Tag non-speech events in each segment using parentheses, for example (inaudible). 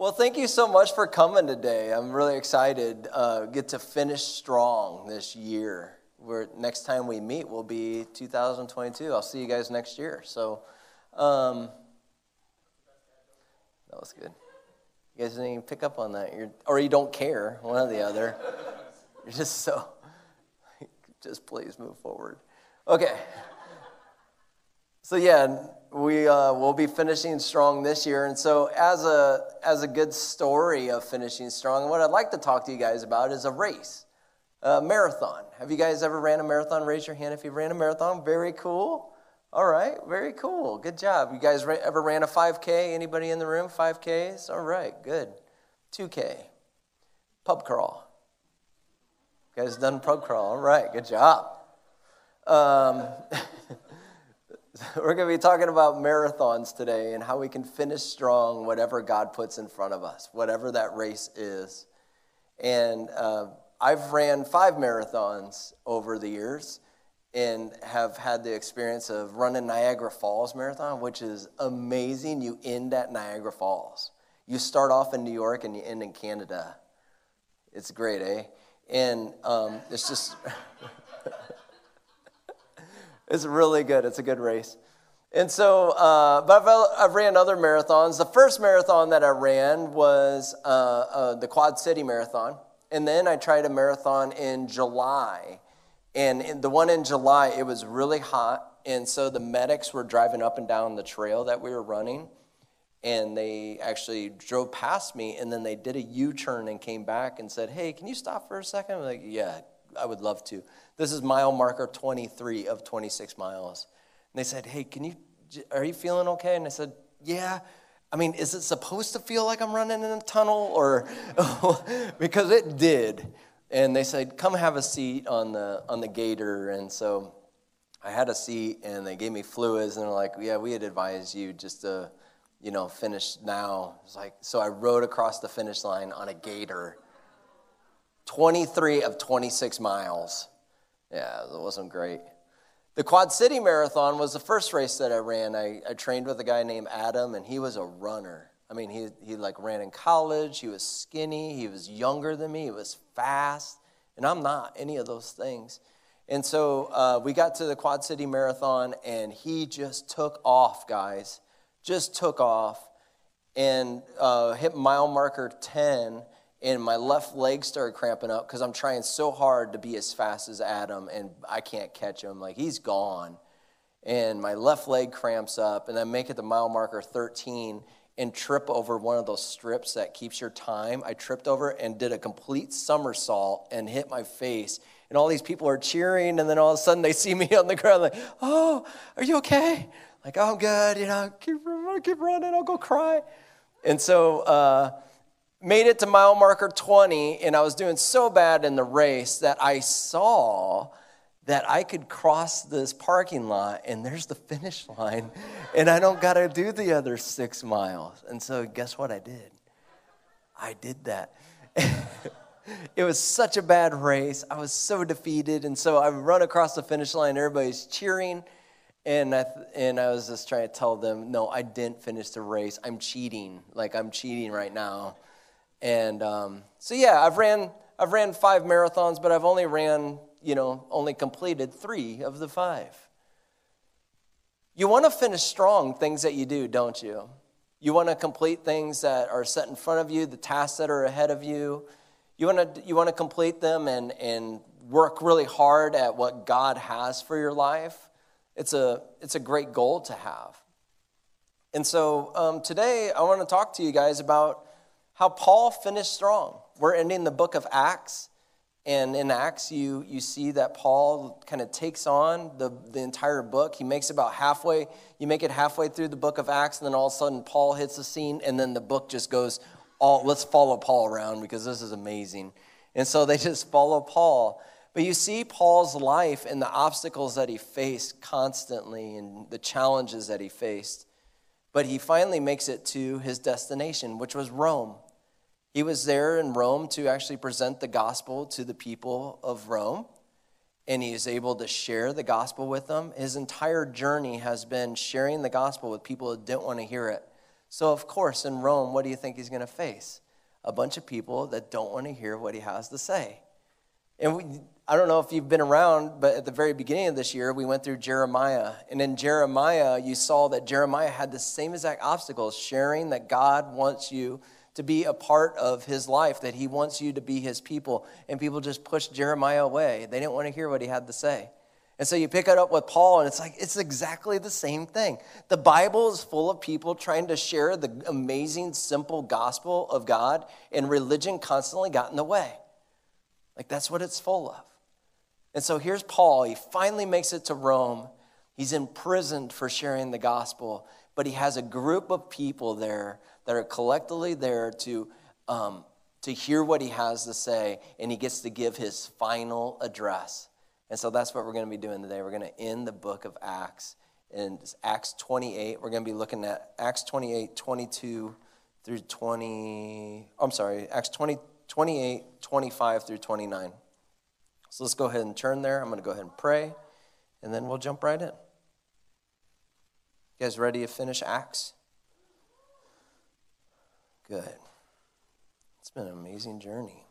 Well, thank you so much for coming today. I'm really excited. Uh, get to finish strong this year. We're, next time we meet will be 2022. I'll see you guys next year. So, um, that was good. You guys didn't even pick up on that, You're, or you don't care, one or the other. (laughs) You're just so. (laughs) Just please move forward. Okay. So yeah, we uh, will be finishing strong this year, and so as a as a good story of finishing strong, what I'd like to talk to you guys about is a race, a marathon. Have you guys ever ran a marathon? Raise your hand if you ran a marathon. Very cool. All right, very cool. Good job. You guys ever ran a 5K? Anybody in the room? 5Ks? All right, good. 2K. Pub crawl. You guys done pub crawl? All right, good job. Um, (laughs) (laughs) we're going to be talking about marathons today and how we can finish strong whatever God puts in front of us, whatever that race is. And uh, I've ran five marathons over the years and have had the experience of running Niagara Falls Marathon, which is amazing. You end at Niagara Falls. You start off in New York and you end in Canada. It's great, eh? And um, it's just, (laughs) it's really good. It's a good race. And so, uh, but I've, I've, ran other marathons. The first marathon that I ran was uh, uh, the Quad City Marathon. And then I tried a marathon in July and the one in July, it was really hot. And so the medics were driving up and down the trail that we were running. And they actually drove past me. And then they did a U turn and came back and said, Hey, can you stop for a second? I'm like, Yeah, I would love to. This is mile marker 23 of 26 miles. And they said, Hey, can you, are you feeling okay? And I said, Yeah. I mean, is it supposed to feel like I'm running in a tunnel? Or, (laughs) because it did and they said, "Come have a seat on the on the gator." And so I had a seat, and they gave me fluids, and they're like, "Yeah, we had advised you just to, you know, finish now." It's like so I rode across the finish line on a gator. 23 of 26 miles. Yeah, it wasn't great. The Quad City Marathon was the first race that I ran. I, I trained with a guy named Adam, and he was a runner. I mean, he, he like ran in college, he was skinny, he was younger than me, he was fast, and I'm not any of those things. And so uh, we got to the Quad City Marathon, and he just took off, guys, just took off, and uh, hit mile marker 10, and my left leg started cramping up because I'm trying so hard to be as fast as Adam, and I can't catch him. Like, he's gone. And my left leg cramps up, and I make it to mile marker 13 and trip over one of those strips that keeps your time. I tripped over and did a complete somersault and hit my face. And all these people are cheering, and then all of a sudden they see me (laughs) on the ground, like, oh, are you okay? Like, oh, I'm good, you know, keep, keep running, I'll go cry. And so, uh, made it to mile marker 20, and I was doing so bad in the race that I saw that I could cross this parking lot and there's the finish line and I don't got to do the other six miles. And so, guess what I did? I did that. (laughs) it was such a bad race. I was so defeated. And so I run across the finish line, everybody's cheering. And I, and I was just trying to tell them, no, I didn't finish the race. I'm cheating. Like, I'm cheating right now. And um, so, yeah, I've ran, I've ran five marathons, but I've only ran you know, only completed three of the five. You want to finish strong things that you do, don't you? You want to complete things that are set in front of you, the tasks that are ahead of you. You want to, you want to complete them and, and work really hard at what God has for your life. It's a, it's a great goal to have. And so um, today I want to talk to you guys about how Paul finished strong. We're ending the book of Acts. And in Acts, you, you see that Paul kind of takes on the, the entire book. He makes about halfway, you make it halfway through the book of Acts, and then all of a sudden Paul hits the scene, and then the book just goes, all, let's follow Paul around because this is amazing. And so they just follow Paul. But you see Paul's life and the obstacles that he faced constantly and the challenges that he faced. But he finally makes it to his destination, which was Rome. He was there in Rome to actually present the gospel to the people of Rome, and he is able to share the gospel with them. His entire journey has been sharing the gospel with people who didn't want to hear it. So, of course, in Rome, what do you think he's going to face? A bunch of people that don't want to hear what he has to say. And we, I don't know if you've been around, but at the very beginning of this year, we went through Jeremiah. And in Jeremiah, you saw that Jeremiah had the same exact obstacles, sharing that God wants you to be a part of his life, that he wants you to be his people. And people just pushed Jeremiah away. They didn't want to hear what he had to say. And so you pick it up with Paul, and it's like, it's exactly the same thing. The Bible is full of people trying to share the amazing, simple gospel of God, and religion constantly got in the way. Like, that's what it's full of. And so here's Paul. He finally makes it to Rome. He's imprisoned for sharing the gospel, but he has a group of people there that are collectively there to, um, to hear what he has to say, and he gets to give his final address. And so that's what we're going to be doing today. We're going to end the book of Acts in Acts 28. We're going to be looking at Acts 28, 22 through 20. I'm sorry, Acts 20, 28, 25 through 29. So let's go ahead and turn there. I'm going to go ahead and pray, and then we'll jump right in. You guys ready to finish Acts? Good. It's been an amazing journey.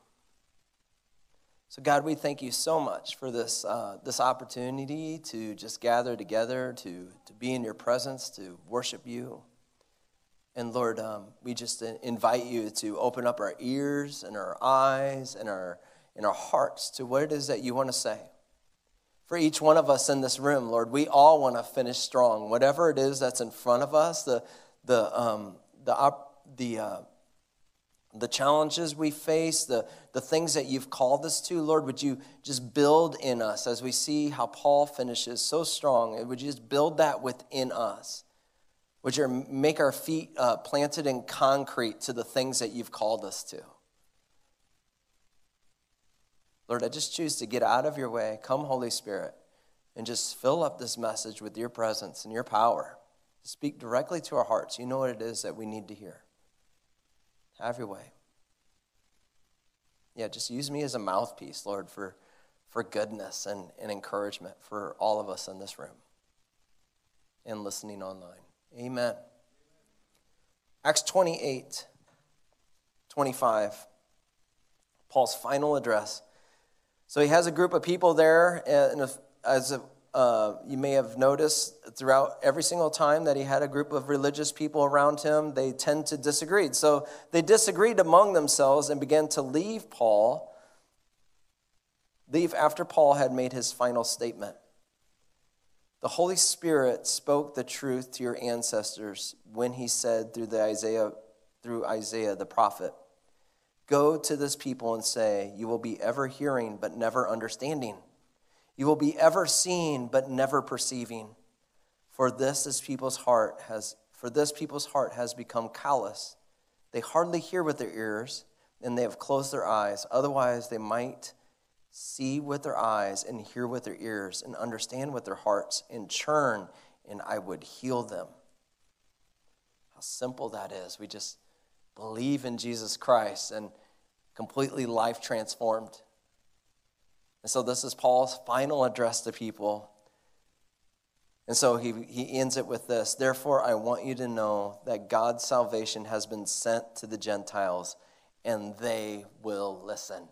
So, God, we thank you so much for this, uh, this opportunity to just gather together, to, to be in your presence, to worship you. And Lord, um, we just invite you to open up our ears and our eyes and our, and our hearts to what it is that you want to say. For each one of us in this room, Lord, we all want to finish strong. Whatever it is that's in front of us, the, the, um, the, the, uh, the challenges we face, the, the things that you've called us to, Lord, would you just build in us as we see how Paul finishes so strong? Would you just build that within us? Would you make our feet uh, planted in concrete to the things that you've called us to? Lord, I just choose to get out of your way. Come, Holy Spirit, and just fill up this message with your presence and your power. Speak directly to our hearts. You know what it is that we need to hear. Have your way. Yeah, just use me as a mouthpiece, Lord, for, for goodness and, and encouragement for all of us in this room and listening online. Amen. Acts 28, 25, Paul's final address. So he has a group of people there, and as a, uh, you may have noticed throughout every single time that he had a group of religious people around him, they tend to disagree. So they disagreed among themselves and began to leave Paul, leave after Paul had made his final statement. The Holy Spirit spoke the truth to your ancestors when he said through the Isaiah through Isaiah the prophet, "Go to this people and say, you will be ever hearing but never understanding. You will be ever seeing but never perceiving. For this is people's heart has for this people's heart has become callous. They hardly hear with their ears, and they have closed their eyes. Otherwise they might see with their eyes and hear with their ears and understand with their hearts and churn, and I would heal them. How simple that is. We just believe in Jesus Christ and completely life transformed. And so, this is Paul's final address to people. And so he, he ends it with this Therefore, I want you to know that God's salvation has been sent to the Gentiles, and they will listen.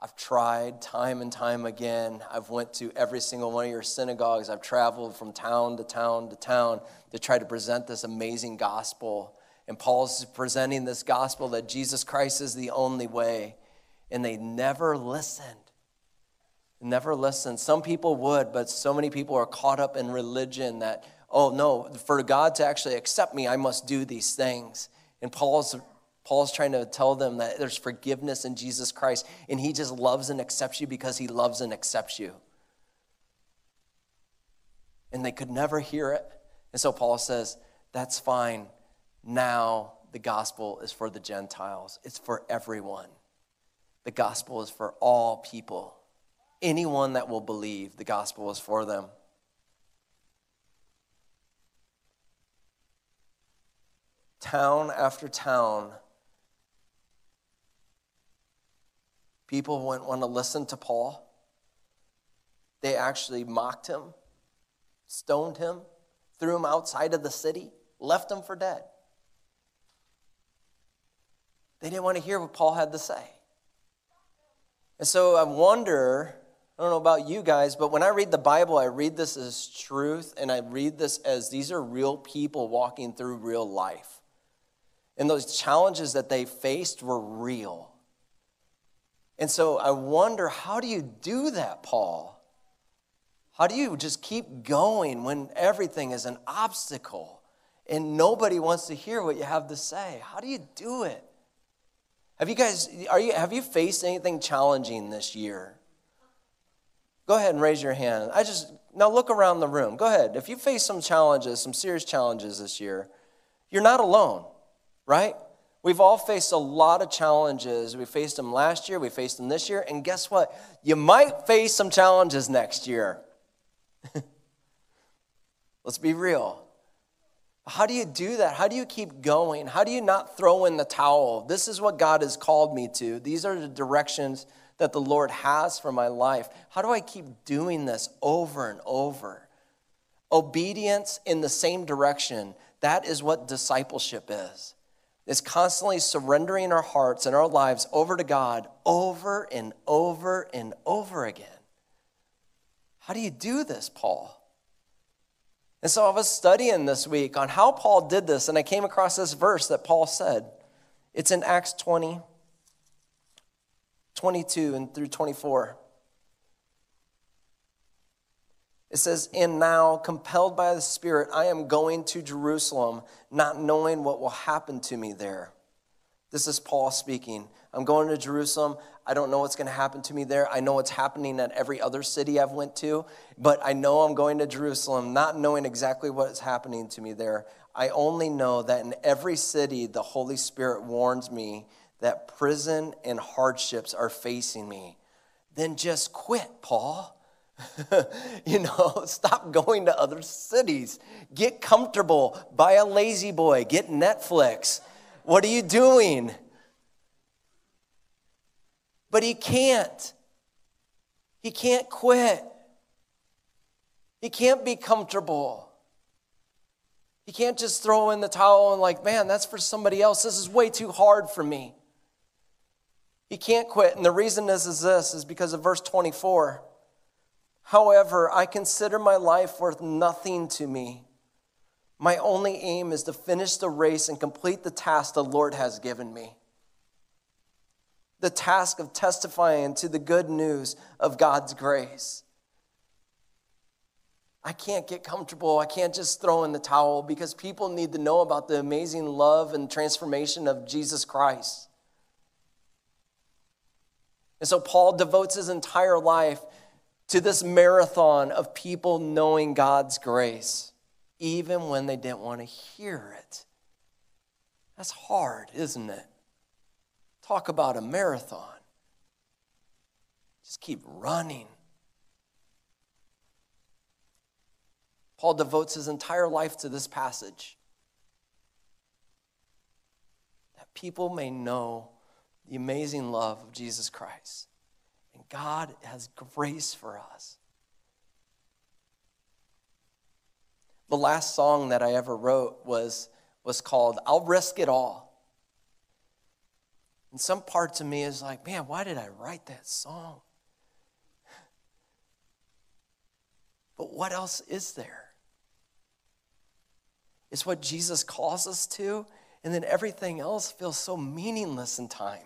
I've tried time and time again. I've went to every single one of your synagogues. I've traveled from town to town to town to try to present this amazing gospel. And Paul's presenting this gospel that Jesus Christ is the only way. And they never listened. Never listened. Some people would, but so many people are caught up in religion that, oh no, for God to actually accept me, I must do these things. And Paul's Paul's trying to tell them that there's forgiveness in Jesus Christ, and he just loves and accepts you because he loves and accepts you. And they could never hear it. And so Paul says, That's fine. Now the gospel is for the Gentiles, it's for everyone. The gospel is for all people. Anyone that will believe, the gospel is for them. Town after town People wouldn't want to listen to Paul. They actually mocked him, stoned him, threw him outside of the city. left him for dead. They didn't want to hear what Paul had to say. And so I wonder, I don't know about you guys, but when I read the Bible, I read this as truth and I read this as these are real people walking through real life. And those challenges that they faced were real. And so I wonder, how do you do that, Paul? How do you just keep going when everything is an obstacle and nobody wants to hear what you have to say? How do you do it? Have you guys are you have you faced anything challenging this year? Go ahead and raise your hand. I just now look around the room. Go ahead. If you face some challenges, some serious challenges this year, you're not alone, right? We've all faced a lot of challenges. We faced them last year, we faced them this year, and guess what? You might face some challenges next year. (laughs) Let's be real. How do you do that? How do you keep going? How do you not throw in the towel? This is what God has called me to. These are the directions that the Lord has for my life. How do I keep doing this over and over? Obedience in the same direction. That is what discipleship is. It's constantly surrendering our hearts and our lives over to God over and over and over again. How do you do this, Paul? And so I was studying this week on how Paul did this, and I came across this verse that Paul said. It's in Acts 20, 22 and through 24. It says, And now, compelled by the Spirit, I am going to Jerusalem, not knowing what will happen to me there. This is Paul speaking. I'm going to Jerusalem. I don't know what's going to happen to me there. I know what's happening at every other city I've went to, but I know I'm going to Jerusalem, not knowing exactly what is happening to me there. I only know that in every city the Holy Spirit warns me that prison and hardships are facing me. Then just quit, Paul. (laughs) you know, (laughs) stop going to other cities. Get comfortable. Buy a La-Z-Boy. Get Netflix. What are you doing? But he can't. He can't quit. He can't be comfortable. He can't just throw in the towel and, like, man, that's for somebody else. This is way too hard for me. He can't quit. And the reason this is this is because of verse 24. However, I consider my life worth nothing to me. My only aim is to finish the race and complete the task the Lord has given me the task of testifying to the good news of God's grace. I can't get comfortable. I can't just throw in the towel because people need to know about the amazing love and transformation of Jesus Christ. And so Paul devotes his entire life to this marathon of people knowing God's grace, even when they didn't want to hear it. That's hard, isn't it? Talk about a marathon. Just keep running. Paul devotes his entire life to this passage that people may know the amazing love of Jesus Christ. And God has grace for us. The last song that I ever wrote was, was called I'll Risk It All. And some parts of me is like, man, why did I write that song? (sighs) But what else is there? It's what Jesus calls us to, and then everything else feels so meaningless in time.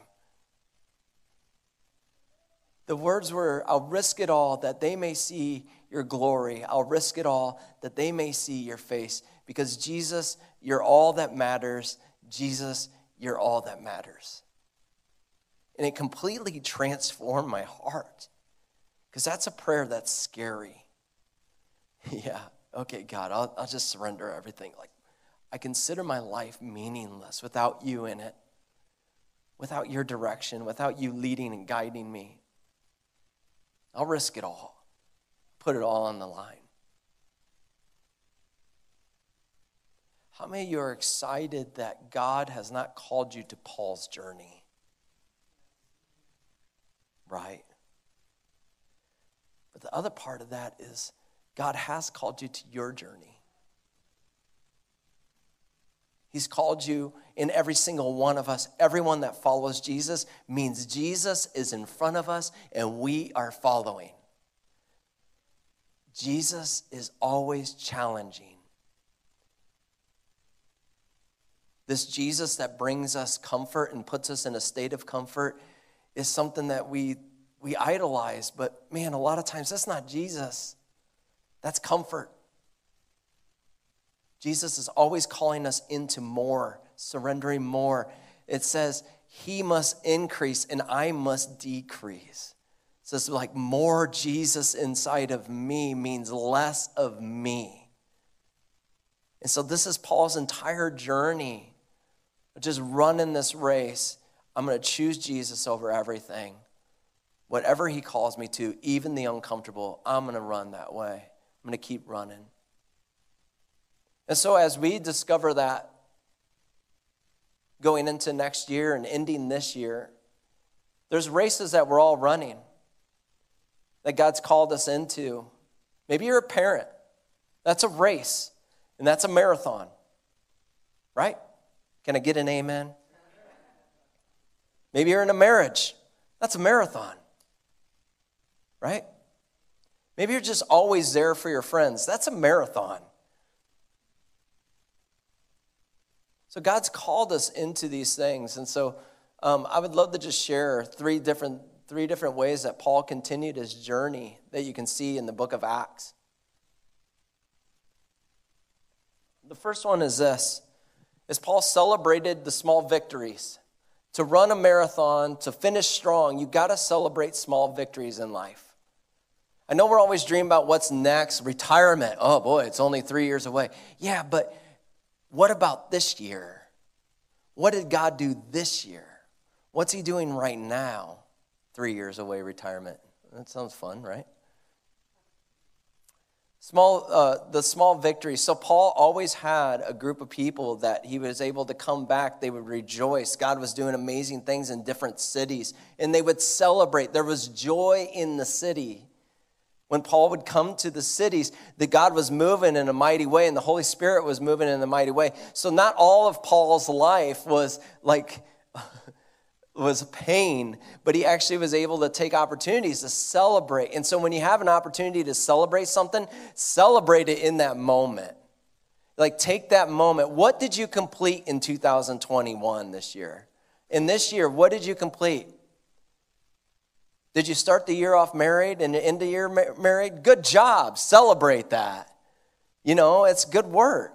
The words were, I'll risk it all that they may see your glory. I'll risk it all that they may see your face. Because Jesus, you're all that matters. Jesus, you're all that matters. And it completely transformed my heart. Because that's a prayer that's scary. (laughs) yeah, okay, God, I'll, I'll just surrender everything. Like, I consider my life meaningless without you in it, without your direction, without you leading and guiding me. I'll risk it all, put it all on the line. How many of you are excited that God has not called you to Paul's journey? Right. But the other part of that is God has called you to your journey. He's called you in every single one of us. Everyone that follows Jesus means Jesus is in front of us and we are following. Jesus is always challenging. This Jesus that brings us comfort and puts us in a state of comfort is something that we, we idolize, but man, a lot of times that's not Jesus. That's comfort. Jesus is always calling us into more, surrendering more. It says, He must increase and I must decrease. It says, like, more Jesus inside of me means less of me. And so, this is Paul's entire journey, just running this race. I'm going to choose Jesus over everything. Whatever he calls me to, even the uncomfortable, I'm going to run that way. I'm going to keep running. And so, as we discover that going into next year and ending this year, there's races that we're all running that God's called us into. Maybe you're a parent. That's a race, and that's a marathon, right? Can I get an amen? Maybe you're in a marriage. That's a marathon, right? Maybe you're just always there for your friends. That's a marathon. So God's called us into these things. And so um, I would love to just share three different, three different ways that Paul continued his journey that you can see in the book of Acts. The first one is this is Paul celebrated the small victories. To run a marathon, to finish strong, you got to celebrate small victories in life. I know we're always dreaming about what's next, retirement. Oh boy, it's only three years away. Yeah, but what about this year? What did God do this year? What's He doing right now? Three years away, retirement. That sounds fun, right? Small, uh, the small victories. So Paul always had a group of people that he was able to come back. They would rejoice. God was doing amazing things in different cities, and they would celebrate. There was joy in the city when Paul would come to the cities, that God was moving in a mighty way and the Holy Spirit was moving in a mighty way. So not all of Paul's life was like was pain, but he actually was able to take opportunities to celebrate. And so when you have an opportunity to celebrate something, celebrate it in that moment. Like take that moment. What did you complete in 2021 this year? In this year, what did you complete? Did you start the year off married and end the year married? Good job. Celebrate that. You know, it's good work.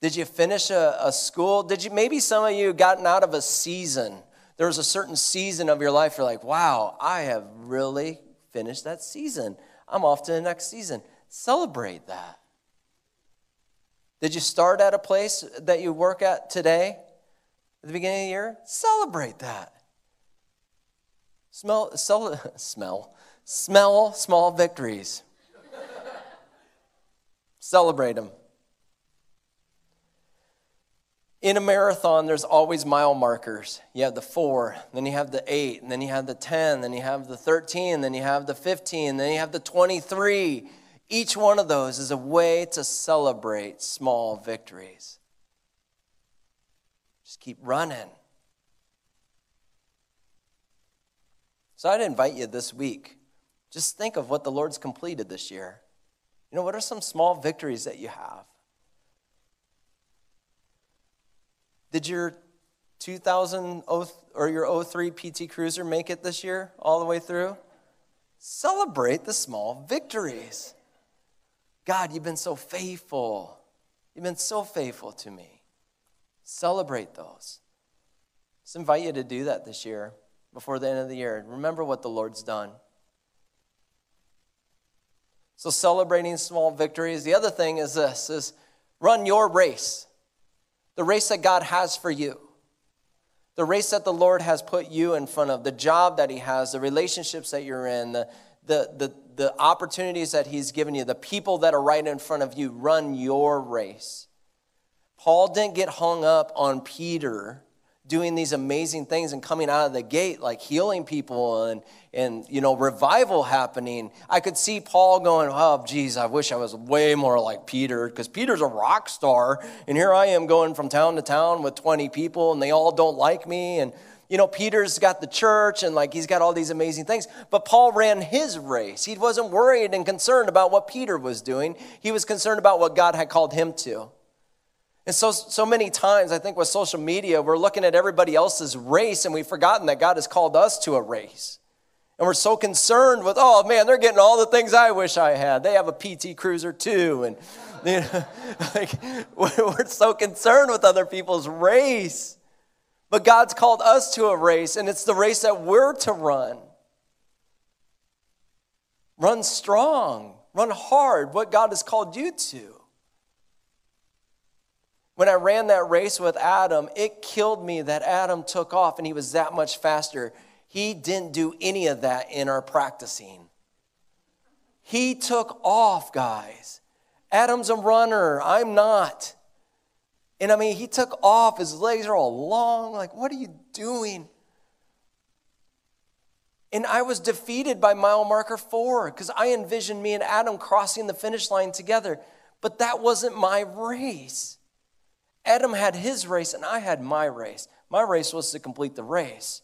Did you finish a, a, school? Did you maybe some of you gotten out of a season? There was a certain season of your life you're like, wow, I have really finished that season. I'm off to the next season. Celebrate that. Did you start at a place that you work at today at the beginning of the year? Celebrate that. Smell, sell, (laughs) smell, smell small victories. Celebrate them. In a marathon, there's always mile markers. You have the four, then you have the eight, and then you have the 10, then you have the 13, then you have the 15, then you have the 23. Each one of those is a way to celebrate small victories. Just keep running. So I'd invite you this week, just think of what the Lord's completed this year. You know, what are some small victories that you have? Did your 2000 or your 03 PT Cruiser make it this year all the way through? Celebrate the small victories. God, you've been so faithful. You've been so faithful to me. Celebrate those. Just invite you to do that this year before the end of the year. Remember what the Lord's done. So celebrating small victories. The other thing is this is run your race. The race that God has for you. The race that the Lord has put you in front of, the job that He has, the relationships that you're in, the, the, the, the opportunities that He's given you, the people that are right in front of you. Run your race. Paul didn't get hung up on Peter doing these amazing things and coming out of the gate like healing people and and you know revival happening. I could see paul going oh geez i wish i was way more like peter because peter's a rock star. And here i am going from town to town with 20 people and they all don't like me. And you know peter's got the church and like he's got all these amazing things. But paul ran his race. He wasn't worried and concerned about what peter was doing. He was concerned about what god had called him to and so, so many times, I think with social media, we're looking at everybody else's race and we've forgotten that God has called us to a race. And we're so concerned with, oh man, they're getting all the things I wish I had. They have a PT Cruiser too. And (laughs) you know, (laughs) like, (laughs) we're so concerned with other people's race. But God's called us to a race, and it's the race that we're to run. Run strong, run hard, what God has called you to. When I ran that race with Adam, it killed me that Adam took off and he was that much faster. He didn't do any of that in our practicing. He took off, guys. Adam's a runner, I'm not. And I mean, he took off, his legs are all long. Like, what are you doing? And I was defeated by mile marker four because I envisioned me and Adam crossing the finish line together. But that wasn't my race. Adam had his race and I had my race. My race was to complete the race,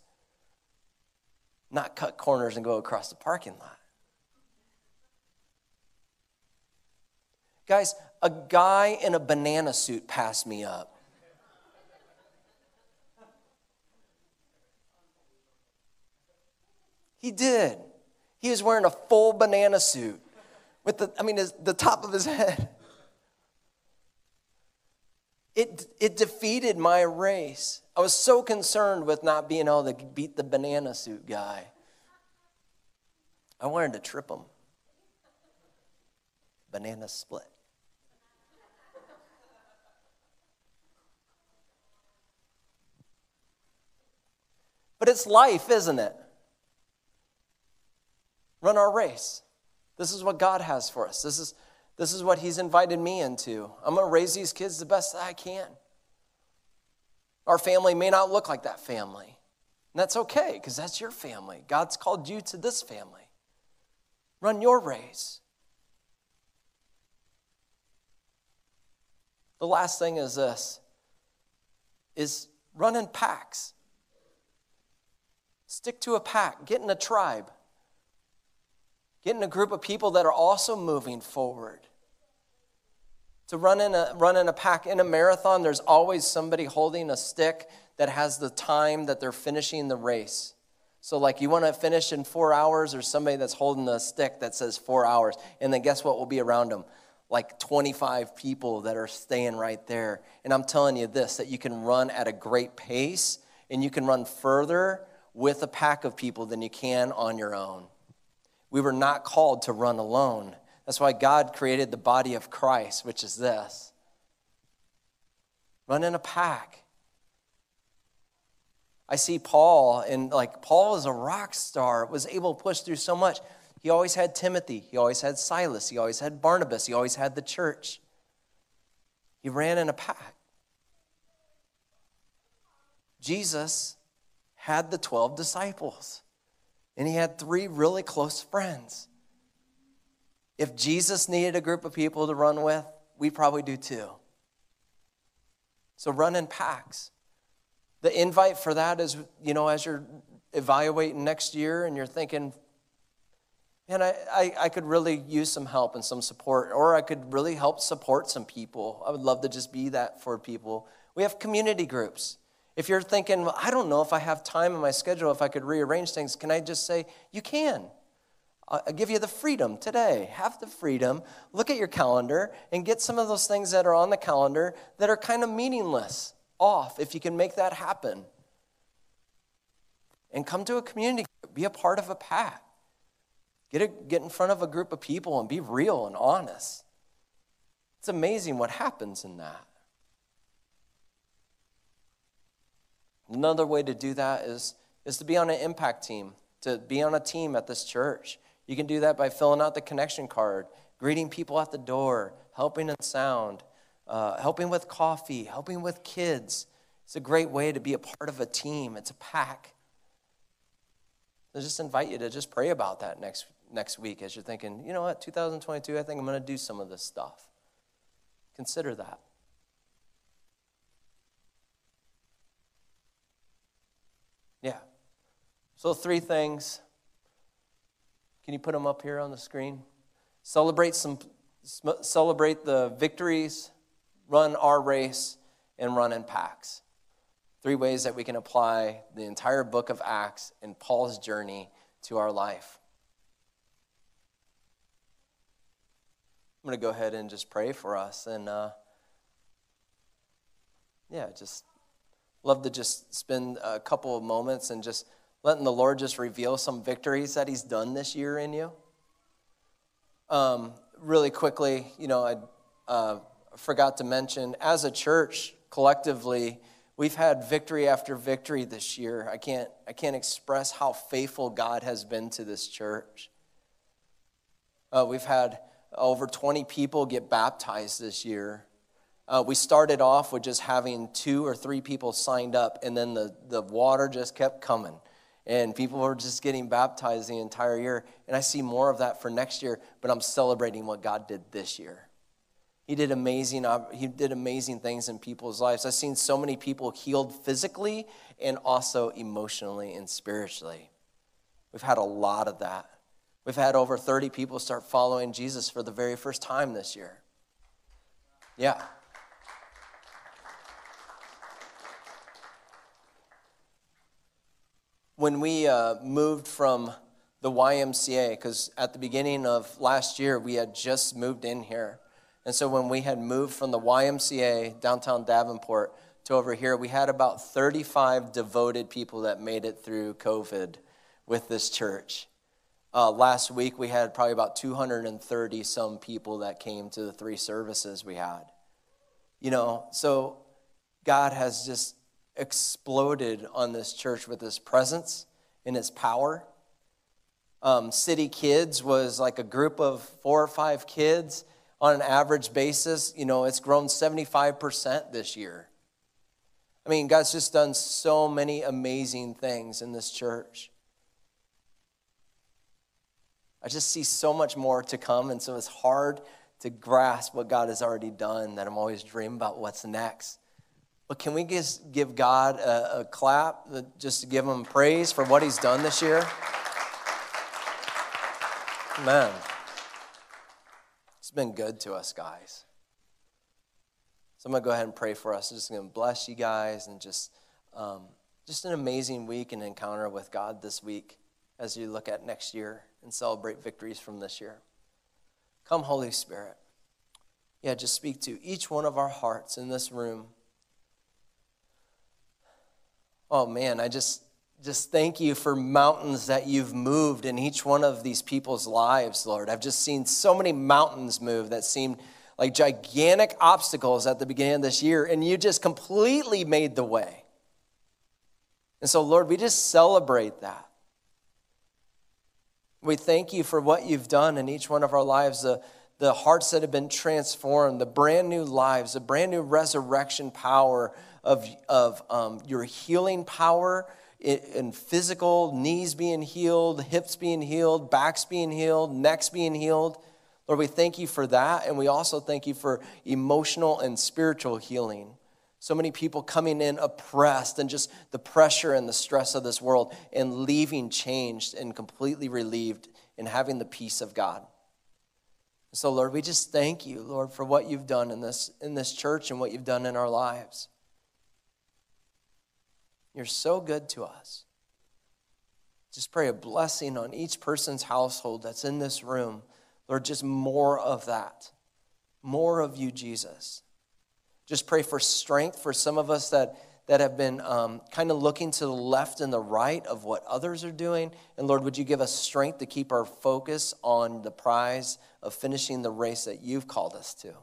not cut corners and go across the parking lot. Guys, a guy in a banana suit passed me up. He did. He was wearing a full banana suit with the, I mean, his, the top of his head. It, it defeated my race. I was so concerned with not being able to beat the banana suit guy. I wanted to trip him. Banana split. But it's life, isn't it? Run our race. This is what God has for us. This is this is what He's invited me into. I'm going to raise these kids the best that I can. Our family may not look like that family. And that's okay because that's your family. God's called you to this family. Run your race. The last thing is this is run in packs. Stick to a pack, get in a tribe. Get in a group of people that are also moving forward. To run in a, run in a pack, in a marathon, there's always somebody holding a stick that has the time that they're finishing the race. So, like, you want to finish in four hours, or somebody that's holding a stick that says four hours. And then guess what will be around them? Like 25 people that are staying right there. And I'm telling you this that you can run at a great pace and you can run further with a pack of people than you can on your own. We were not called to run alone. That's why God created the body of Christ, which is this run in a pack. I see Paul, and like Paul is a rock star, was able to push through so much. He always had Timothy, he always had Silas, he always had Barnabas, he always had the church. He ran in a pack. Jesus had the 12 disciples and he had three really close friends. If Jesus needed a group of people to run with, we probably do too. So run in packs. The invite for that is, you know, as you're evaluating next year and you're thinking, man, I, I, I, could really use some help and some support, or I could really help support some people. I would love to just be that for people. We have community groups. If you're thinking, well, I don't know if I have time in my schedule, if I could rearrange things, can I just say, you can? I'll give you the freedom today. Have the freedom. Look at your calendar and get some of those things that are on the calendar that are kind of meaningless off if you can make that happen. And come to a community, be a part of a pack. Get, a, get in front of a group of people and be real and honest. It's amazing what happens in that. Another way to do that is, is to be on an impact team, to be on a team at this church. You can do that by filling out the connection card, greeting people at the door, helping in sound, uh, helping with coffee, helping with kids. It's a great way to be a part of a team, it's a pack. I just invite you to just pray about that next, next week as you're thinking, you know what, 2022, I think I'm going to do some of this stuff. Consider that. Yeah. So, three things. Can you put them up here on the screen? Celebrate some celebrate the victories, run our race, and run in packs. Three ways that we can apply the entire book of Acts and Paul's journey to our life. I'm going to go ahead and just pray for us. And uh, yeah, just love to just spend a couple of moments and just letting the Lord just reveal some victories that He's done this year in you. Um, really quickly, you know, I uh, forgot to mention, as a church, collectively, we've had victory after victory this year. I can't, I can't express how faithful God has been to this church. Uh, we've had over 20 people get baptized this year. Uh, we started off with just having two or three people signed up, and then the, the water just kept coming. And people were just getting baptized the entire year. And I see more of that for next year, but I'm celebrating what God did this year. He did amazing, he did amazing things in people's lives. I've seen so many people healed physically and also emotionally and spiritually. We've had a lot of that. We've had over 30 people start following Jesus for the very first time this year. Yeah. When we uh, moved from the YMCA, because at the beginning of last year, we had just moved in here. And so when we had moved from the YMCA, downtown Davenport, to over here, we had about 35 devoted people that made it through COVID with this church. Uh, last week, we had probably about 230 some people that came to the three services we had. You know, so God has just exploded on this church with his presence and his power. Um, City Kids was like a group of four or five kids on an average basis. You know, it's grown 75% this year. I mean, God's just done so many amazing things in this church. I just see so much more to come, and so it's hard to grasp what God has already done that I'm always dreaming about what's next. But can we just give God a, a clap just to give him praise for what he's done this year? Amen. It's been good to us, guys. So I'm going to go ahead and pray for us. I'm just going to bless you guys and just, um, just an amazing week and encounter with God this week as you look at next year and celebrate victories from this year. Come, Holy Spirit. Yeah, just speak to each one of our hearts in this room. Oh man, I just just thank you for mountains that you've moved in each one of these people's lives, Lord. I've just seen so many mountains move that seemed like gigantic obstacles at the beginning of this year, and you just completely made the way. And so, Lord, we just celebrate that. We thank you for what you've done in each one of our lives, the, the hearts that have been transformed, the brand new lives, the brand new resurrection power of, of um, your healing power in physical, knees being healed, hips being healed, backs being healed, necks being healed. Lord, we thank you for that. And we also thank you for emotional and spiritual healing. So many people coming in oppressed and just the pressure and the stress of this world and leaving changed and completely relieved and having the peace of God. So, Lord, we just thank you, Lord, for what you've done in this, in this church and what you've done in our lives. You're so good to us. Just pray a blessing on each person's household that's in this room. Lord, just more of that. More of you, Jesus. Just pray for strength for some of us that, that have been um, kind of looking to the left and the right of what others are doing. And Lord, would you give us strength to keep our focus on the prize of finishing the race that you've called us to?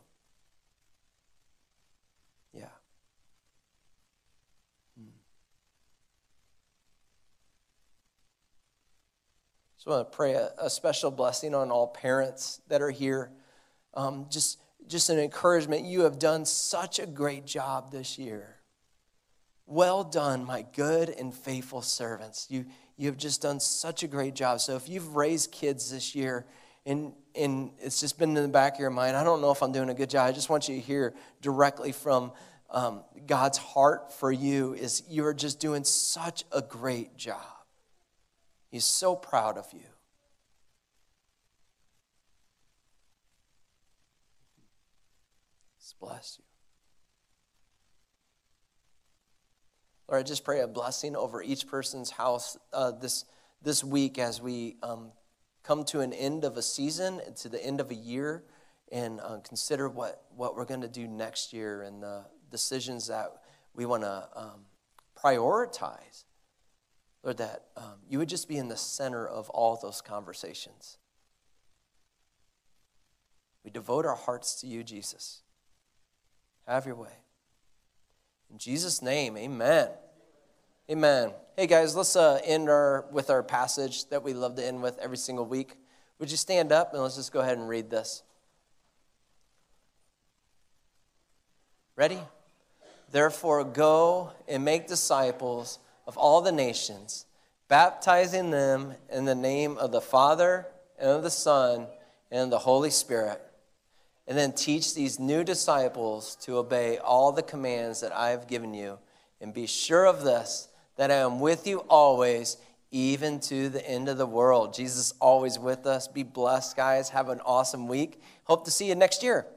Yeah. Hmm. So I want to pray a, a, special blessing on all parents that are here. Um, just just an encouragement. You have done such a great job this year. Well done, my good and faithful servants. You, you have just done such a great job. So if you've raised kids this year and, and it's just been in the back of your mind, I don't know if I'm doing a good job. I just want you to hear directly from um, God's heart for you is you are just doing such a great job. He's so proud of you. bless you. Lord, I just pray a blessing over each person's house uh, this, this week as we um, come to an end of a season, to the end of a year, and uh, consider what, what we're going to do next year and the decisions that we want to um, prioritize. Lord, that um, you would just be in the center of all those conversations. We devote our hearts to you, Jesus. Have your way. In Jesus' name, amen. Amen. Hey guys, let's uh, end our with our passage that we love to end with every single week. Would you stand up and let's just go ahead and read this? Ready? Therefore, go and make disciples of all the nations, baptizing them in the name of the Father and of the Son and the Holy Spirit and then teach these new disciples to obey all the commands that I have given you. And be sure of this that I am with you always, even to the end of the world. Jesus always with us. Be blessed, guys. Have an awesome week. Hope to see you next year.